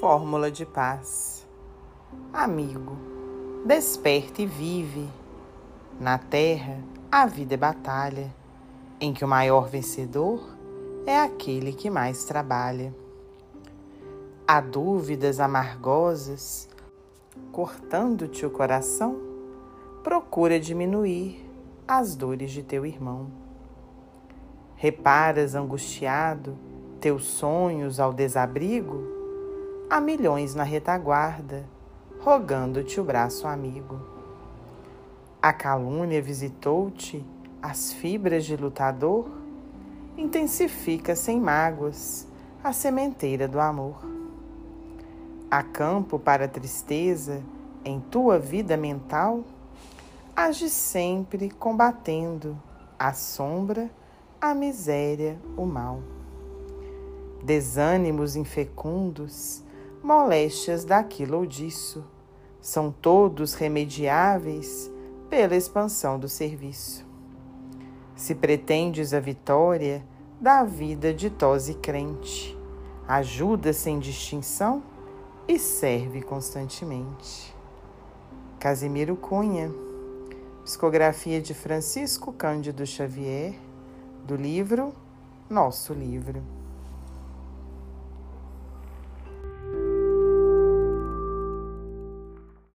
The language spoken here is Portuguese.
Fórmula de paz. Amigo, desperte e vive. Na terra, a vida é batalha, em que o maior vencedor é aquele que mais trabalha. Há dúvidas amargosas, cortando-te o coração, procura diminuir as dores de teu irmão. Reparas angustiado teus sonhos ao desabrigo? Há milhões na retaguarda, rogando-te o braço amigo. A calúnia visitou-te, as fibras de lutador, intensifica sem mágoas a sementeira do amor. Há campo para a tristeza em tua vida mental? Age sempre combatendo a sombra, a miséria, o mal. Desânimos infecundos, moléstias daquilo ou disso. São todos remediáveis pela expansão do serviço. Se pretendes a vitória da vida ditosa e crente, ajuda sem distinção e serve constantemente. Casimiro Cunha, psicografia de Francisco Cândido Xavier, do livro Nosso Livro.